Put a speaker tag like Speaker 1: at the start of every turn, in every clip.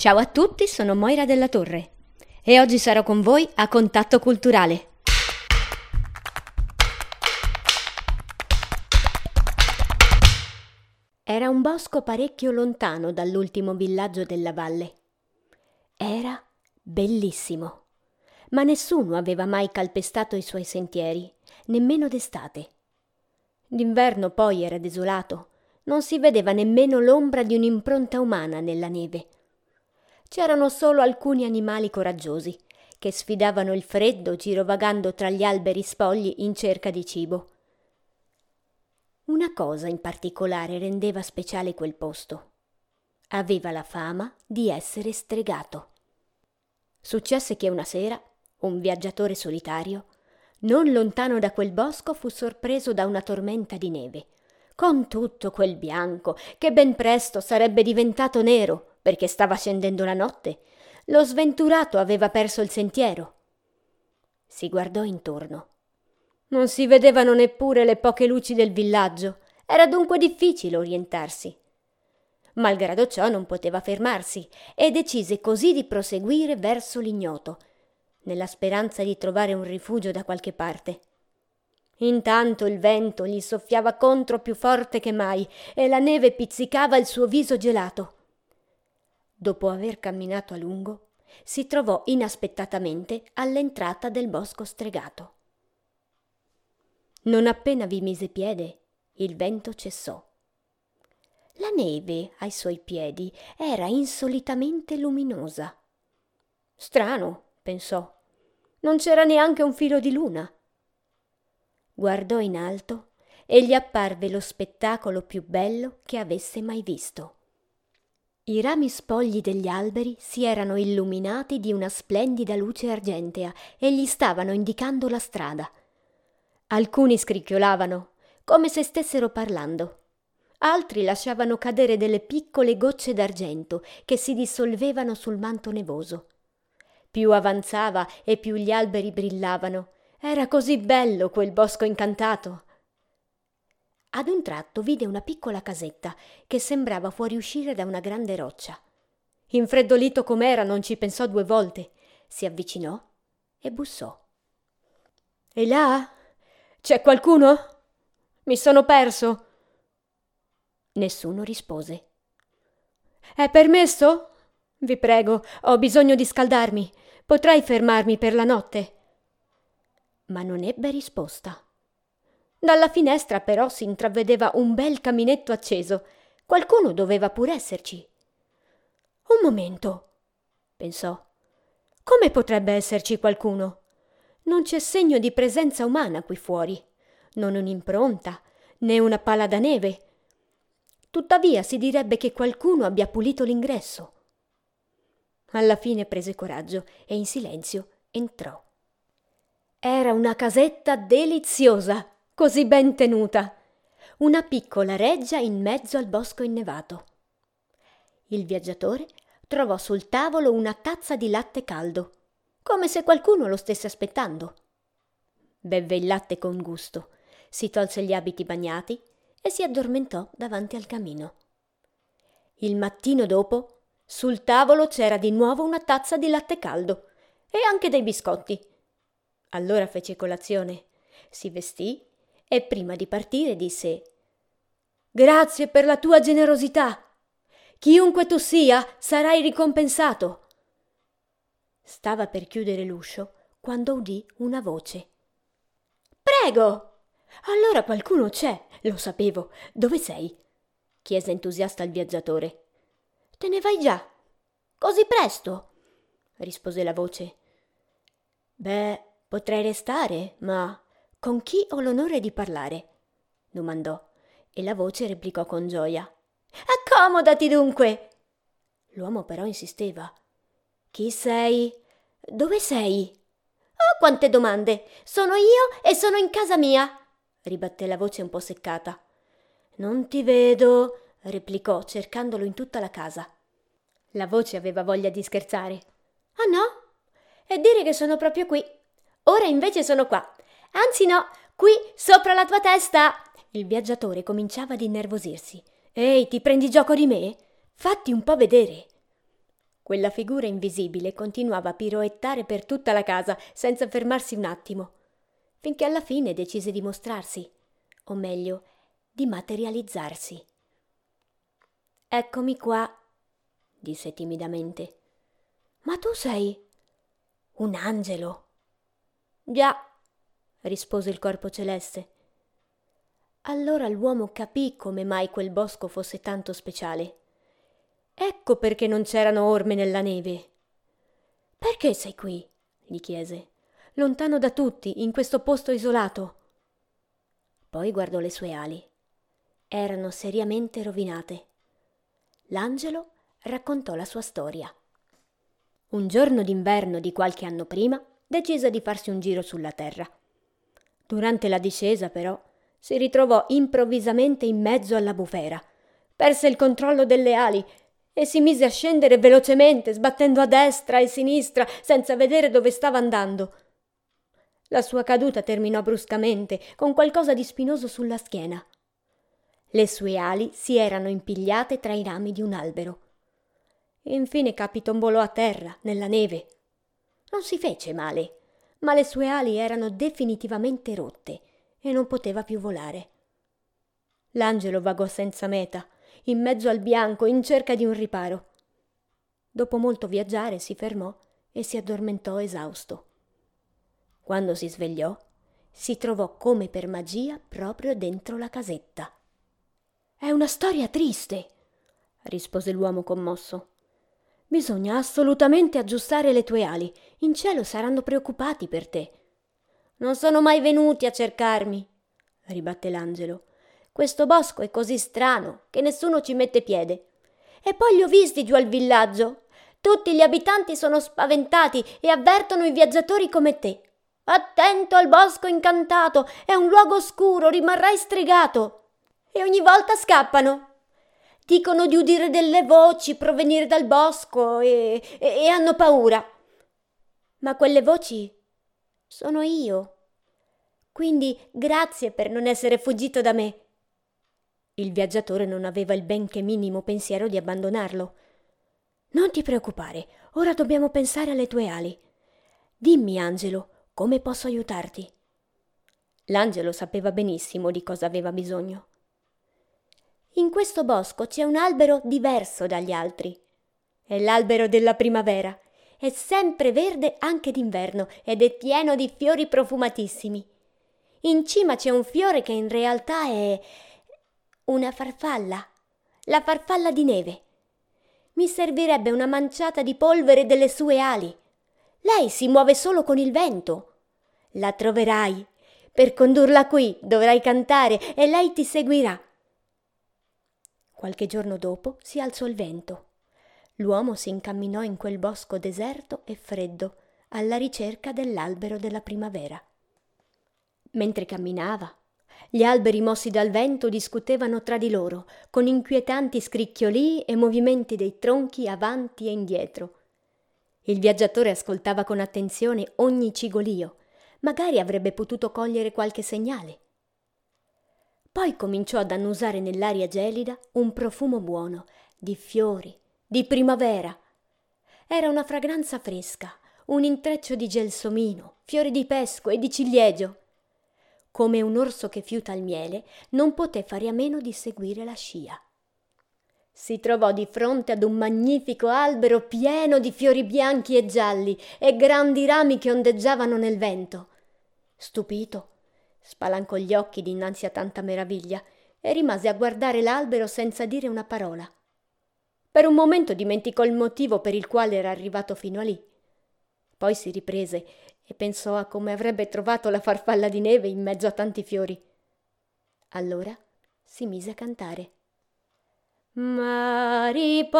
Speaker 1: Ciao a tutti, sono Moira della Torre e oggi sarò con voi a Contatto Culturale. Era un bosco parecchio lontano dall'ultimo villaggio della valle. Era bellissimo, ma nessuno aveva mai calpestato i suoi sentieri, nemmeno d'estate. D'inverno poi era desolato, non si vedeva nemmeno l'ombra di un'impronta umana nella neve. C'erano solo alcuni animali coraggiosi, che sfidavano il freddo girovagando tra gli alberi spogli in cerca di cibo. Una cosa in particolare rendeva speciale quel posto. Aveva la fama di essere stregato. Successe che una sera un viaggiatore solitario, non lontano da quel bosco, fu sorpreso da una tormenta di neve, con tutto quel bianco che ben presto sarebbe diventato nero perché stava scendendo la notte. Lo sventurato aveva perso il sentiero. Si guardò intorno. Non si vedevano neppure le poche luci del villaggio. Era dunque difficile orientarsi. Malgrado ciò non poteva fermarsi e decise così di proseguire verso l'ignoto, nella speranza di trovare un rifugio da qualche parte. Intanto il vento gli soffiava contro più forte che mai e la neve pizzicava il suo viso gelato. Dopo aver camminato a lungo, si trovò inaspettatamente all'entrata del bosco stregato. Non appena vi mise piede, il vento cessò. La neve ai suoi piedi era insolitamente luminosa. Strano, pensò. Non c'era neanche un filo di luna. Guardò in alto e gli apparve lo spettacolo più bello che avesse mai visto. I rami spogli degli alberi si erano illuminati di una splendida luce argentea e gli stavano indicando la strada. Alcuni scricchiolavano, come se stessero parlando. Altri lasciavano cadere delle piccole gocce d'argento che si dissolvevano sul manto nevoso. Più avanzava e più gli alberi brillavano. Era così bello quel bosco incantato. Ad un tratto vide una piccola casetta che sembrava fuoriuscire da una grande roccia. Infreddolito com'era, non ci pensò due volte. Si avvicinò e bussò. E là? C'è qualcuno? Mi sono perso. Nessuno rispose. È permesso? Vi prego, ho bisogno di scaldarmi. Potrei fermarmi per la notte? Ma non ebbe risposta. Dalla finestra però si intravedeva un bel caminetto acceso. Qualcuno doveva pur esserci. Un momento, pensò. Come potrebbe esserci qualcuno? Non c'è segno di presenza umana qui fuori, non un'impronta, né una pala da neve. Tuttavia si direbbe che qualcuno abbia pulito l'ingresso. Alla fine prese coraggio e in silenzio entrò. Era una casetta deliziosa, così ben tenuta. Una piccola reggia in mezzo al bosco innevato. Il viaggiatore trovò sul tavolo una tazza di latte caldo come se qualcuno lo stesse aspettando. Bevve il latte con gusto, si tolse gli abiti bagnati e si addormentò davanti al camino. Il mattino dopo, sul tavolo c'era di nuovo una tazza di latte caldo e anche dei biscotti. Allora fece colazione, si vestì e prima di partire disse Grazie per la tua generosità. Chiunque tu sia, sarai ricompensato. Stava per chiudere l'uscio quando udì una voce. Prego! Allora qualcuno c'è, lo sapevo. Dove sei? chiese entusiasta il viaggiatore. Te ne vai già? Così presto? rispose la voce. Beh, potrei restare, ma con chi ho l'onore di parlare? domandò, e la voce replicò con gioia. Accomodati dunque! L'uomo però insisteva. Chi sei? Dove sei? Oh, quante domande! Sono io e sono in casa mia! ribatté la voce un po' seccata. Non ti vedo, replicò, cercandolo in tutta la casa. La voce aveva voglia di scherzare. Ah no? E dire che sono proprio qui. Ora invece sono qua. Anzi no, qui sopra la tua testa. Il viaggiatore cominciava ad innervosirsi. Ehi, ti prendi gioco di me? Fatti un po' vedere. Quella figura invisibile continuava a piroettare per tutta la casa senza fermarsi un attimo, finché alla fine decise di mostrarsi, o meglio, di materializzarsi. Eccomi qua, disse timidamente. Ma tu sei un angelo. Già, rispose il corpo celeste. Allora l'uomo capì come mai quel bosco fosse tanto speciale. Ecco perché non c'erano orme nella neve. Perché sei qui? gli chiese. Lontano da tutti, in questo posto isolato. Poi guardò le sue ali. Erano seriamente rovinate. L'angelo raccontò la sua storia. Un giorno d'inverno di qualche anno prima decise di farsi un giro sulla terra. Durante la discesa, però, si ritrovò improvvisamente in mezzo alla bufera. Perse il controllo delle ali e si mise a scendere velocemente, sbattendo a destra e a sinistra, senza vedere dove stava andando. La sua caduta terminò bruscamente, con qualcosa di spinoso sulla schiena. Le sue ali si erano impigliate tra i rami di un albero. Infine capitombolò a terra, nella neve. Non si fece male, ma le sue ali erano definitivamente rotte e non poteva più volare. L'angelo vagò senza meta, in mezzo al bianco, in cerca di un riparo. Dopo molto viaggiare si fermò e si addormentò esausto. Quando si svegliò, si trovò come per magia proprio dentro la casetta. È una storia triste, rispose l'uomo commosso. Bisogna assolutamente aggiustare le tue ali. In cielo saranno preoccupati per te. Non sono mai venuti a cercarmi, ribatte l'angelo. Questo bosco è così strano che nessuno ci mette piede. E poi li ho visti giù al villaggio. Tutti gli abitanti sono spaventati e avvertono i viaggiatori come te. Attento al bosco incantato, è un luogo oscuro, rimarrai stregato. E ogni volta scappano. Dicono di udire delle voci provenire dal bosco e, e, e hanno paura. Ma quelle voci sono io. Quindi grazie per non essere fuggito da me. Il viaggiatore non aveva il benché minimo pensiero di abbandonarlo. Non ti preoccupare, ora dobbiamo pensare alle tue ali. Dimmi, Angelo, come posso aiutarti? L'angelo sapeva benissimo di cosa aveva bisogno. In questo bosco c'è un albero diverso dagli altri. È l'albero della primavera. È sempre verde anche d'inverno ed è pieno di fiori profumatissimi. In cima c'è un fiore che in realtà è una farfalla, la farfalla di neve. Mi servirebbe una manciata di polvere delle sue ali. Lei si muove solo con il vento. La troverai. Per condurla qui dovrai cantare e lei ti seguirà. Qualche giorno dopo si alzò il vento. L'uomo si incamminò in quel bosco deserto e freddo, alla ricerca dell'albero della primavera. Mentre camminava, gli alberi mossi dal vento discutevano tra di loro, con inquietanti scricchiolii e movimenti dei tronchi avanti e indietro. Il viaggiatore ascoltava con attenzione ogni cigolio, magari avrebbe potuto cogliere qualche segnale. Poi cominciò ad annusare nell'aria gelida un profumo buono, di fiori, di primavera. Era una fragranza fresca, un intreccio di gelsomino, fiori di pesco e di ciliegio. Come un orso che fiuta il miele, non poté fare a meno di seguire la scia. Si trovò di fronte ad un magnifico albero pieno di fiori bianchi e gialli e grandi rami che ondeggiavano nel vento. Stupito, Spalancò gli occhi dinanzi a tanta meraviglia e rimase a guardare l'albero senza dire una parola. Per un momento dimenticò il motivo per il quale era arrivato fino a lì. Poi si riprese e pensò a come avrebbe trovato la farfalla di neve in mezzo a tanti fiori. Allora si mise a cantare. Mariposa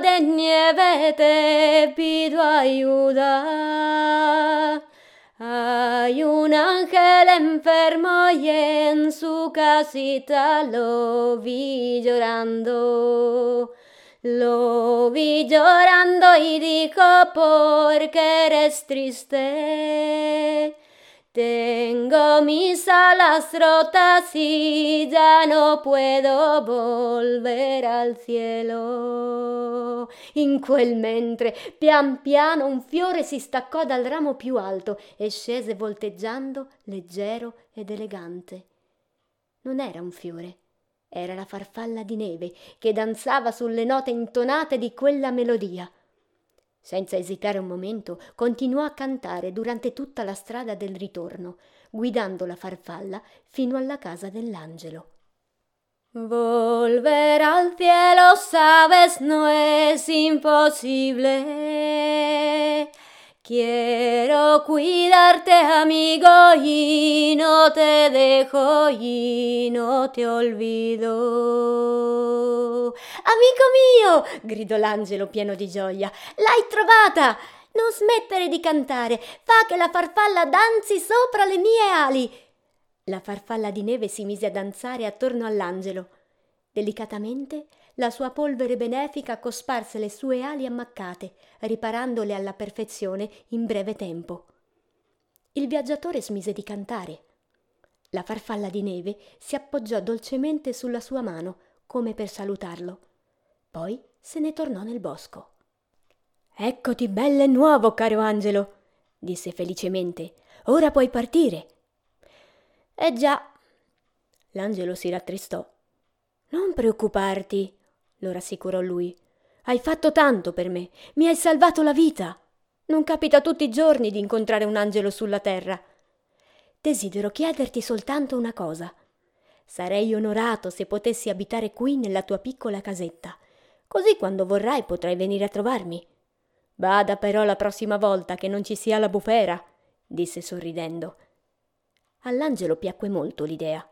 Speaker 1: de nieve te pido ayuda. Hay un ángel enfermo y en su casita lo vi llorando. Lo vi llorando y dijo, ¿por qué eres triste? Tengo mis alas rotas y ya no puedo volver al cielo. In quel mentre, pian piano, un fiore si staccò dal ramo più alto e scese volteggiando, leggero ed elegante. Non era un fiore, era la farfalla di neve che danzava sulle note intonate di quella melodia. Senza esitare un momento, continuò a cantare durante tutta la strada del ritorno, guidando la farfalla fino alla casa dell'angelo. Volver al cielo, sabes, no es imposible. Quiero cuidarte, amigo, y no te dejo y no te olvido. Amico mio! gridò l'angelo pieno di gioia. L'hai trovata! Non smettere di cantare, fa che la farfalla danzi sopra le mie ali. La farfalla di neve si mise a danzare attorno all'angelo. Delicatamente la sua polvere benefica cosparse le sue ali ammaccate, riparandole alla perfezione in breve tempo. Il viaggiatore smise di cantare. La farfalla di neve si appoggiò dolcemente sulla sua mano, come per salutarlo. Poi se ne tornò nel bosco. Eccoti bello e nuovo, caro angelo, disse felicemente. Ora puoi partire. Eh già. L'angelo si rattristò. Non preoccuparti, lo rassicurò lui. Hai fatto tanto per me, mi hai salvato la vita. Non capita tutti i giorni di incontrare un angelo sulla terra. Desidero chiederti soltanto una cosa. Sarei onorato se potessi abitare qui nella tua piccola casetta. Così quando vorrai potrai venire a trovarmi. Bada però la prossima volta che non ci sia la bufera, disse sorridendo. All'angelo piacque molto l'idea.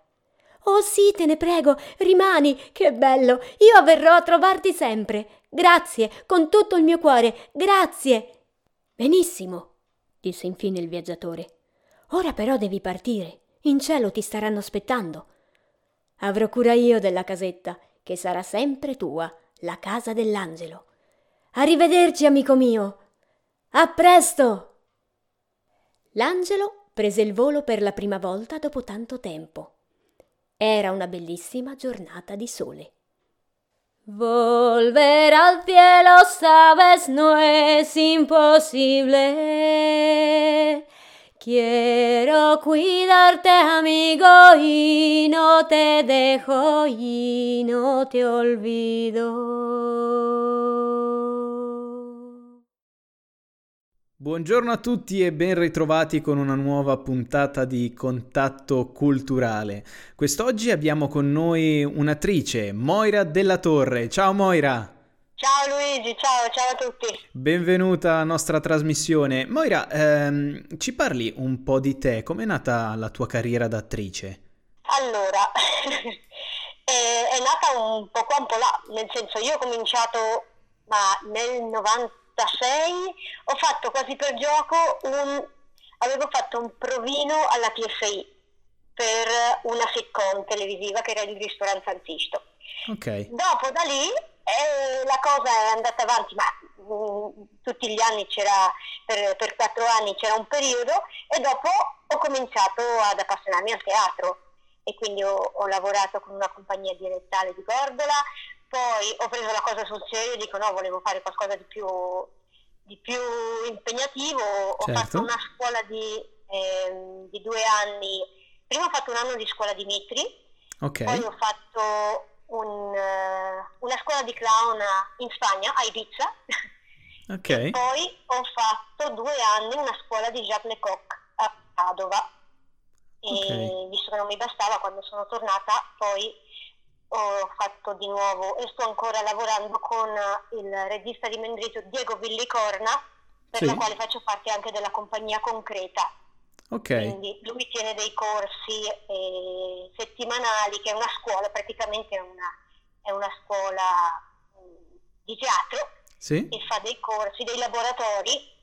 Speaker 1: Oh sì, te ne prego, rimani, che bello. Io verrò a trovarti sempre. Grazie, con tutto il mio cuore, grazie. Benissimo, disse infine il viaggiatore. Ora però devi partire. In cielo ti staranno aspettando. Avrò cura io della casetta, che sarà sempre tua, la casa dell'angelo. Arrivederci, amico mio. A presto. L'angelo prese il volo per la prima volta dopo tanto tempo. Era una bellissima giornata di sole. Volver al cielo, sabes, no es imposible. Quiero cuidarte, amigo, y no te dejo y no te olvido.
Speaker 2: Buongiorno a tutti e ben ritrovati con una nuova puntata di Contatto Culturale. Quest'oggi abbiamo con noi un'attrice, Moira Della Torre. Ciao Moira!
Speaker 3: Ciao Luigi, ciao, ciao a tutti.
Speaker 2: Benvenuta alla nostra trasmissione. Moira, ehm, ci parli un po' di te, com'è nata la tua carriera d'attrice?
Speaker 3: Allora, è, è nata un po' qua un po' là, nel senso io ho cominciato ma nel 90 96 ho fatto quasi per gioco un, avevo fatto un provino alla TFI per una sitcom televisiva che era il ristorante Santisto.
Speaker 2: Okay.
Speaker 3: Dopo da lì eh, la cosa è andata avanti, ma mh, mm, tutti gli anni c'era, per, per quattro anni c'era un periodo e dopo ho cominciato ad appassionarmi al teatro e quindi ho, ho lavorato con una compagnia direttale di Gordola, poi ho preso la cosa sul serio e dico no, volevo fare qualcosa di più, di più impegnativo. Ho
Speaker 2: certo.
Speaker 3: fatto una scuola di, eh, di, due anni. Prima ho fatto un anno di scuola di Mitri,
Speaker 2: okay.
Speaker 3: poi ho fatto un, una scuola di clown in Spagna, a Ibiza.
Speaker 2: Okay.
Speaker 3: e poi ho fatto due anni una scuola di Jacques Lecoq a Padova. E okay. visto che non mi bastava, quando sono tornata, poi ho fatto di nuovo e sto ancora lavorando con il regista di Mendrito Diego Villicorna, per sì. la quale faccio parte anche della compagnia concreta.
Speaker 2: Ok.
Speaker 3: Quindi lui tiene dei corsi eh, settimanali, che è una scuola, praticamente è una, è una scuola mm, di teatro,
Speaker 2: sì.
Speaker 3: e fa dei corsi, dei laboratori.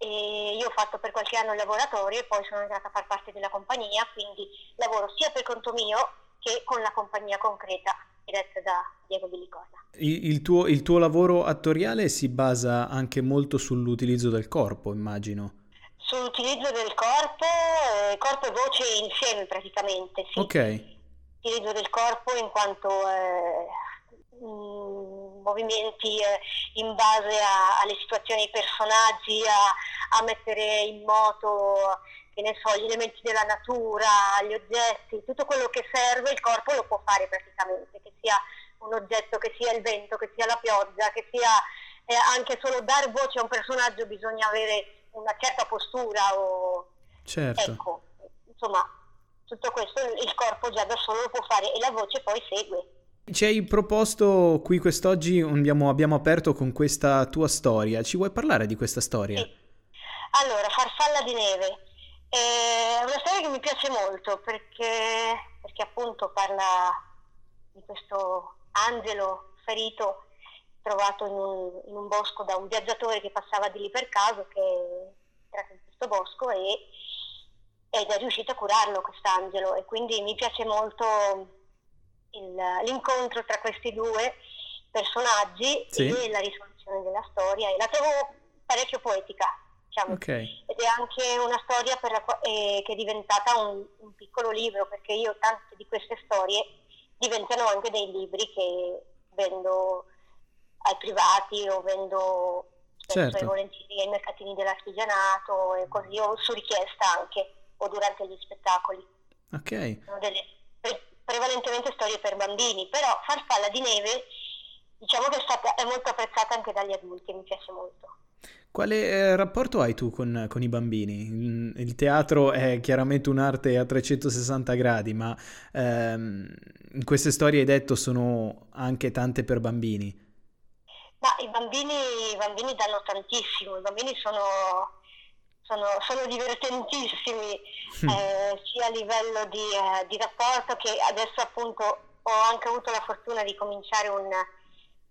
Speaker 3: E io ho fatto per qualche anno il laboratorio e poi sono entrata a far parte della compagnia, quindi lavoro sia per conto mio che con la compagnia concreta diretta da Diego Villicorda.
Speaker 2: Il, il, tuo, il tuo lavoro attoriale si basa anche molto sull'utilizzo del corpo, immagino.
Speaker 3: sull'utilizzo del corpo, eh, corpo e voce insieme praticamente, sì.
Speaker 2: Ok.
Speaker 3: L'utilizzo del corpo in quanto eh, mh, movimenti eh, in base a, alle situazioni dei personaggi, a, a, mettere in moto che ne so, gli elementi della natura, gli oggetti, tutto quello che serve il corpo lo può fare praticamente, che sia un oggetto, che sia il vento, che sia la pioggia, che sia eh, anche solo dare voce a un personaggio bisogna avere una certa postura o
Speaker 2: certo.
Speaker 3: ecco, insomma, tutto questo il corpo già da solo lo può fare e la voce poi segue.
Speaker 2: Ci hai proposto qui quest'oggi, abbiamo, abbiamo, aperto con questa tua storia, ci vuoi parlare di questa storia?
Speaker 3: Sì. Allora, Farfalla di neve, è una storia che mi piace molto perché, perché appunto parla di questo angelo ferito trovato in un, in un, bosco da un viaggiatore che passava di lì per caso, che era in questo bosco e, ed è riuscito a curarlo quest'angelo e quindi mi piace molto il, l'incontro tra questi due personaggi sì. e la risoluzione della storia e la trovo parecchio poetica diciamo.
Speaker 2: okay.
Speaker 3: ed è anche una storia la, eh, che è diventata un, un, piccolo libro perché io tante di queste storie diventano anche dei libri che vendo ai privati o vendo
Speaker 2: certo.
Speaker 3: volentieri ai mercatini dell'artigianato e così o su richiesta anche o durante gli spettacoli
Speaker 2: ok
Speaker 3: sono delle prevalentemente storie per bambini, però Farfalla di neve diciamo che è, stata, è molto apprezzata anche dagli adulti, mi piace molto.
Speaker 2: Quale eh, rapporto hai tu con, con, i bambini? Il teatro è chiaramente un'arte a 360 gradi, ma ehm, in queste storie hai detto sono anche tante per bambini.
Speaker 3: Ma i bambini, i bambini danno tantissimo, i bambini sono sono, sono divertentissimi mm. eh, sia a livello di, eh, di, rapporto che adesso appunto ho anche avuto la fortuna di cominciare un,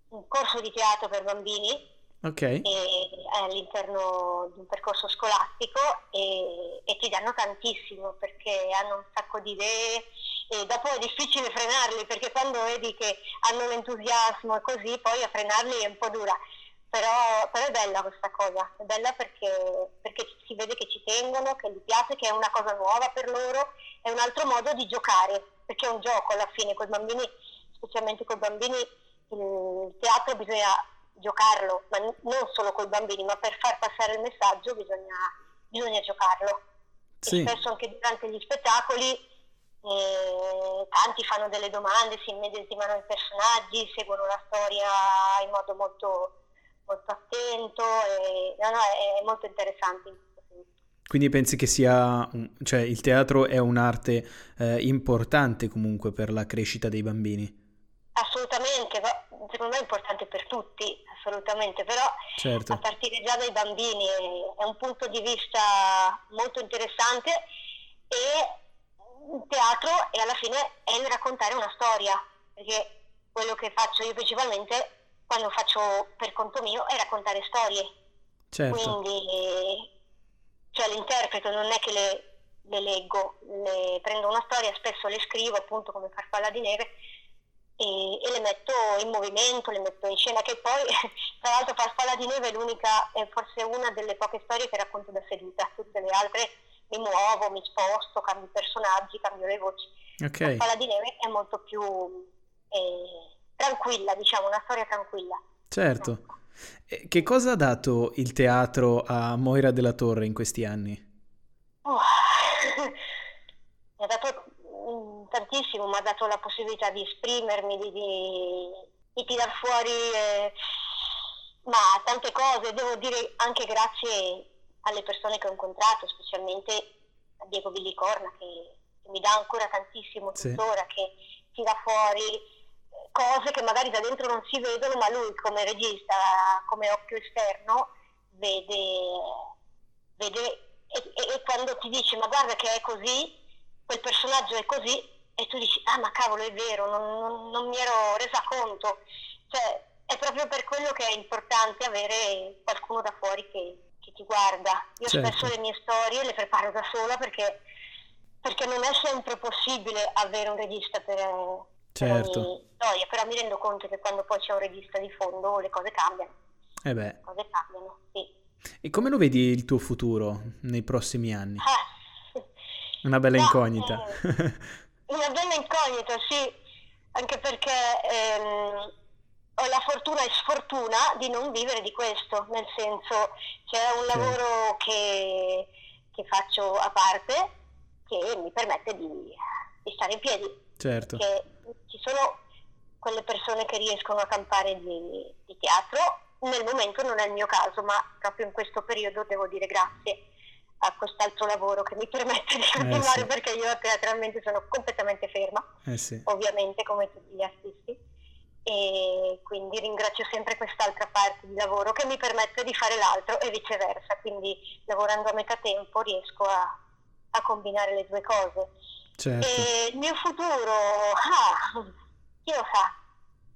Speaker 3: un corso di teatro per bambini
Speaker 2: okay.
Speaker 3: e, all'interno di un percorso scolastico e, e, ti danno tantissimo perché hanno un sacco di idee e dopo è difficile frenarli perché quando vedi che hanno l'entusiasmo e così poi a frenarli è un po' dura però, però, è bella questa cosa, è bella perché, perché, si vede che ci tengono, che gli piace, che è una cosa nuova per loro, è un altro modo di giocare, perché è un gioco alla fine, con i bambini, specialmente con i bambini, il teatro bisogna giocarlo, ma non solo con i bambini, ma per far passare il messaggio bisogna, bisogna giocarlo.
Speaker 2: Sì.
Speaker 3: Spesso anche durante gli spettacoli eh, tanti fanno delle domande, si immedesimano i personaggi, seguono la storia in modo molto molto attento e no, no, è, molto interessante.
Speaker 2: Quindi pensi che sia, cioè il teatro è un'arte eh, importante comunque per la crescita dei bambini?
Speaker 3: Assolutamente, secondo me è importante per tutti, assolutamente, però
Speaker 2: certo.
Speaker 3: a partire già dai bambini è un punto di vista molto interessante e il teatro e alla fine è il raccontare una storia, perché quello che faccio io principalmente quando faccio per conto mio è raccontare storie.
Speaker 2: Certo.
Speaker 3: Quindi cioè, l'interpreto non è che le, le leggo, le prendo una storia, spesso le scrivo appunto come farfalla di neve e, e, le metto in movimento, le metto in scena, che poi tra l'altro Farfalla di Neve è l'unica, è forse una delle poche storie che racconto da seduta, tutte le altre mi muovo, mi sposto, cambio i personaggi, cambio le voci.
Speaker 2: Okay.
Speaker 3: Farfalla di Neve è molto più eh, tranquilla, diciamo, una storia tranquilla.
Speaker 2: Certo.
Speaker 3: Ecco.
Speaker 2: Che cosa ha dato il teatro a Moira della Torre in questi anni?
Speaker 3: Oh, mi ha dato tantissimo, mi ha dato la possibilità di esprimermi, di, di, di tirar fuori eh, ma tante cose, devo dire anche grazie alle persone che ho incontrato, specialmente a Diego Villicorna che, che mi dà ancora tantissimo tuttora, sì. che tira fuori cose che magari da dentro non si vedono, ma lui come regista, come occhio esterno, vede, vede e, e, e, quando ti dice ma guarda che è così, quel personaggio è così, e tu dici ah ma cavolo è vero, non, non, non mi ero resa conto. Cioè, è proprio per quello che è importante avere qualcuno da fuori che, che ti guarda. Io
Speaker 2: certo.
Speaker 3: spesso le mie storie le preparo da sola perché, perché non è sempre possibile avere un regista per
Speaker 2: certo.
Speaker 3: storia, però mi rendo conto che quando poi c'è un regista di fondo le cose cambiano.
Speaker 2: Eh beh.
Speaker 3: Le cose cambiano, sì.
Speaker 2: E come lo vedi il tuo futuro nei prossimi anni?
Speaker 3: Ah.
Speaker 2: Una bella
Speaker 3: No,
Speaker 2: incognita.
Speaker 3: eh, una bella incognita, sì, anche perché ehm, ho la fortuna e sfortuna di non vivere di questo, nel senso c'è un lavoro che, che faccio a parte che mi permette di, di stare in piedi,
Speaker 2: certo.
Speaker 3: ci sono quelle persone che riescono a campare di, di teatro, nel momento non è il mio caso, ma proprio in questo periodo devo dire grazie a quest'altro lavoro che mi permette di continuare
Speaker 2: sì.
Speaker 3: perché io teatralmente sono completamente ferma,
Speaker 2: Eh sì.
Speaker 3: ovviamente come tutti gli artisti e quindi ringrazio sempre quest'altra parte di lavoro che mi permette di fare l'altro e viceversa, quindi lavorando a metà tempo riesco a, a combinare le due cose.
Speaker 2: Certo.
Speaker 3: E il mio futuro, ah, chi lo sa,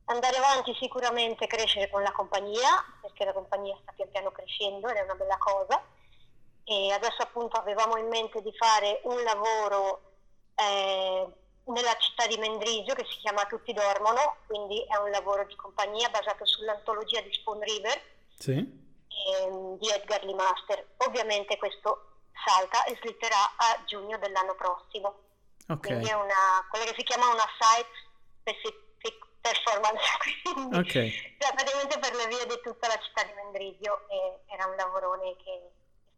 Speaker 3: andare avanti sicuramente, crescere con la compagnia, perché la compagnia sta pian piano crescendo ed è una bella cosa. E adesso appunto avevamo in mente di fare un lavoro eh, nella città di Mendrisio che si chiama Tutti dormono, quindi è un lavoro di compagnia basato sull'antologia di Spoon River
Speaker 2: Sì.
Speaker 3: ehm, di Edgar Lee Master. Ovviamente questo salta e slitterà a giugno dell'anno prossimo. Quindi è una, quella che si chiama una site specific performance, quindi
Speaker 2: Ok.
Speaker 3: cioè, praticamente per le vie di tutta la città di Mendrisio e era un lavorone che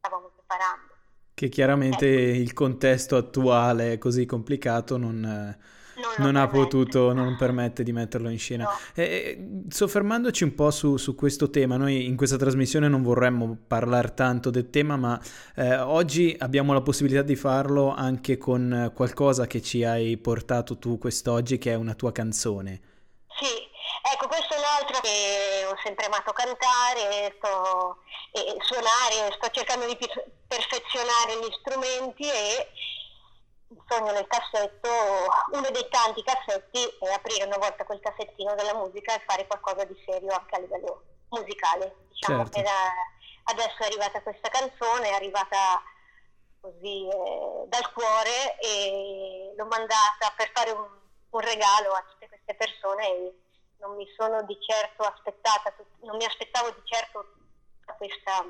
Speaker 3: stavamo preparando.
Speaker 2: Che chiaramente
Speaker 3: Ecco.
Speaker 2: il contesto attuale così complicato non, eh,
Speaker 3: Non
Speaker 2: non ha
Speaker 3: permette.
Speaker 2: potuto, non permette di metterlo in scena.
Speaker 3: No.
Speaker 2: Eh, soffermandoci un po' su, su questo tema, noi in questa trasmissione non vorremmo parlare tanto del tema, ma eh, oggi abbiamo la possibilità di farlo anche con eh, qualcosa che ci hai portato tu quest'oggi, che è una tua canzone.
Speaker 3: Sì, ecco, questa è un'altra che ho sempre amato cantare, sto, e suonare, sto cercando di per- perfezionare gli strumenti e sogno nel cassetto, uno dei tanti cassetti è aprire una volta quel cassettino della musica e fare qualcosa di serio anche a livello musicale. Diciamo.
Speaker 2: Certo.
Speaker 3: Ed è- adesso è arrivata questa canzone, è arrivata così eh, dal cuore e l'ho mandata per fare un, un regalo a tutte queste persone e non mi sono di certo aspettata, non mi aspettavo di certo questa,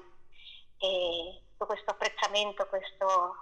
Speaker 3: eh, questo apprezzamento, questo,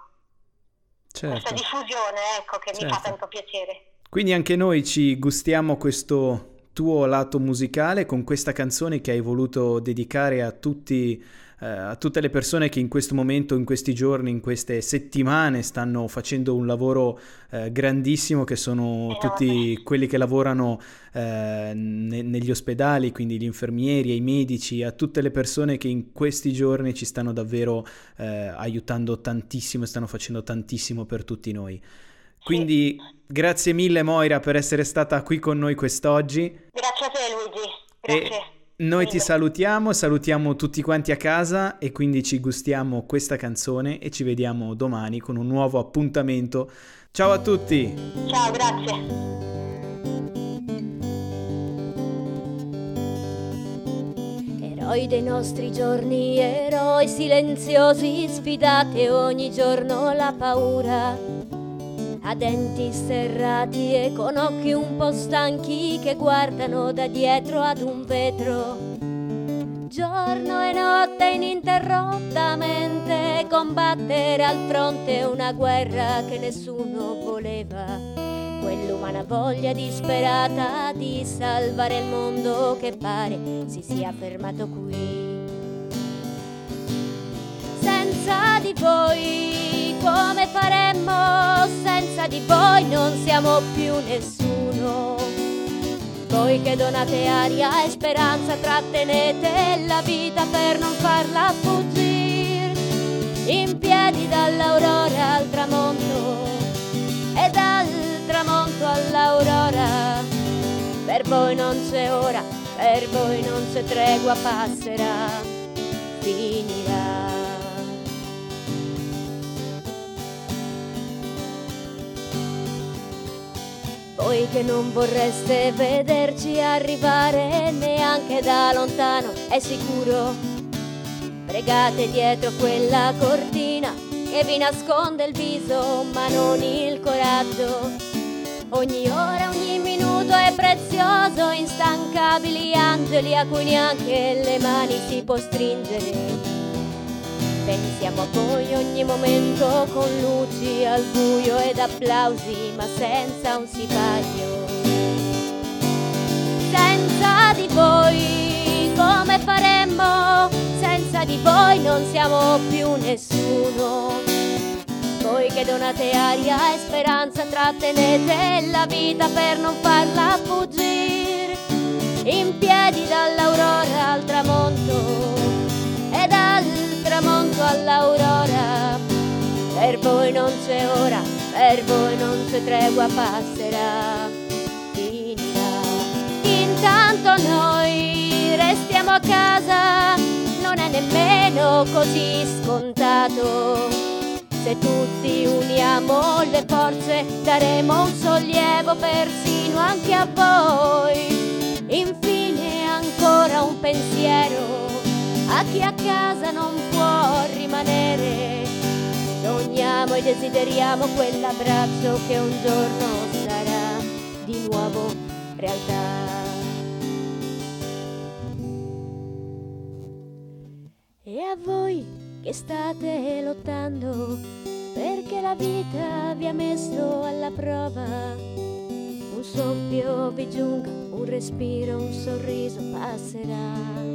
Speaker 3: questa
Speaker 2: Certo.
Speaker 3: diffusione, ecco, che mi fa
Speaker 2: Certo.
Speaker 3: tanto piacere.
Speaker 2: Quindi anche noi ci gustiamo questo tuo lato musicale con questa canzone che hai voluto dedicare a tutti, eh, a tutte le persone che in questo momento, in questi giorni, in queste settimane stanno facendo un lavoro eh, grandissimo, che sono tutti quelli che lavorano eh, ne- negli ospedali, quindi gli infermieri, i medici, a tutte le persone che in questi giorni ci stanno davvero eh, aiutando tantissimo e stanno facendo tantissimo per tutti noi. Quindi grazie mille Moira per essere stata qui con noi quest'oggi.
Speaker 3: Grazie a te Luigi, grazie.
Speaker 2: E noi ti salutiamo, salutiamo tutti quanti a casa e quindi ci gustiamo questa canzone e ci vediamo domani con un nuovo appuntamento. Ciao a tutti!
Speaker 3: Ciao, grazie.
Speaker 1: Eroi dei nostri giorni, eroi silenziosi, sfidate ogni giorno la paura. A denti serrati e con occhi un po' stanchi che guardano da dietro ad un vetro. Giorno e notte ininterrottamente combattere al fronte una guerra che nessuno voleva. Quell'umana voglia disperata di salvare il mondo che pare si sia fermato qui. Senza di voi come faremmo? Senza di voi non siamo più nessuno. Voi che donate aria e speranza trattenete la vita per non farla fuggire. In piedi dall'aurora al tramonto e dal tramonto all'aurora. Per voi non c'è ora, per voi non c'è tregua, passerà, finirà. Voi che non vorreste vederci arrivare neanche da lontano, è sicuro. Pregate dietro quella cortina che vi nasconde il viso ma non il coraggio. Ogni ora, ogni minuto è prezioso, instancabili angeli a cui neanche le mani si può stringere. Pensiamo a voi ogni momento con luci al buio ed applausi, ma senza un sipaglio. Senza di voi come faremmo? Senza di voi non siamo più nessuno. Voi che donate aria e speranza trattenete la vita per non farla fuggire. In piedi dall'aurora al tramonto e dal tramonto all'aurora. Per voi non c'è ora, per voi non c'è tregua, passerà, finirà. Intanto noi restiamo a casa, non è nemmeno così scontato. Se tutti uniamo le forze, daremo un sollievo persino anche a voi. Infine ancora un pensiero a chi a casa non può rimanere. Sogniamo e desideriamo quell'abbraccio che un giorno sarà di nuovo realtà. E a voi che state lottando perché la vita vi ha messo alla prova, un soffio vi giunga, un respiro, un sorriso passerà.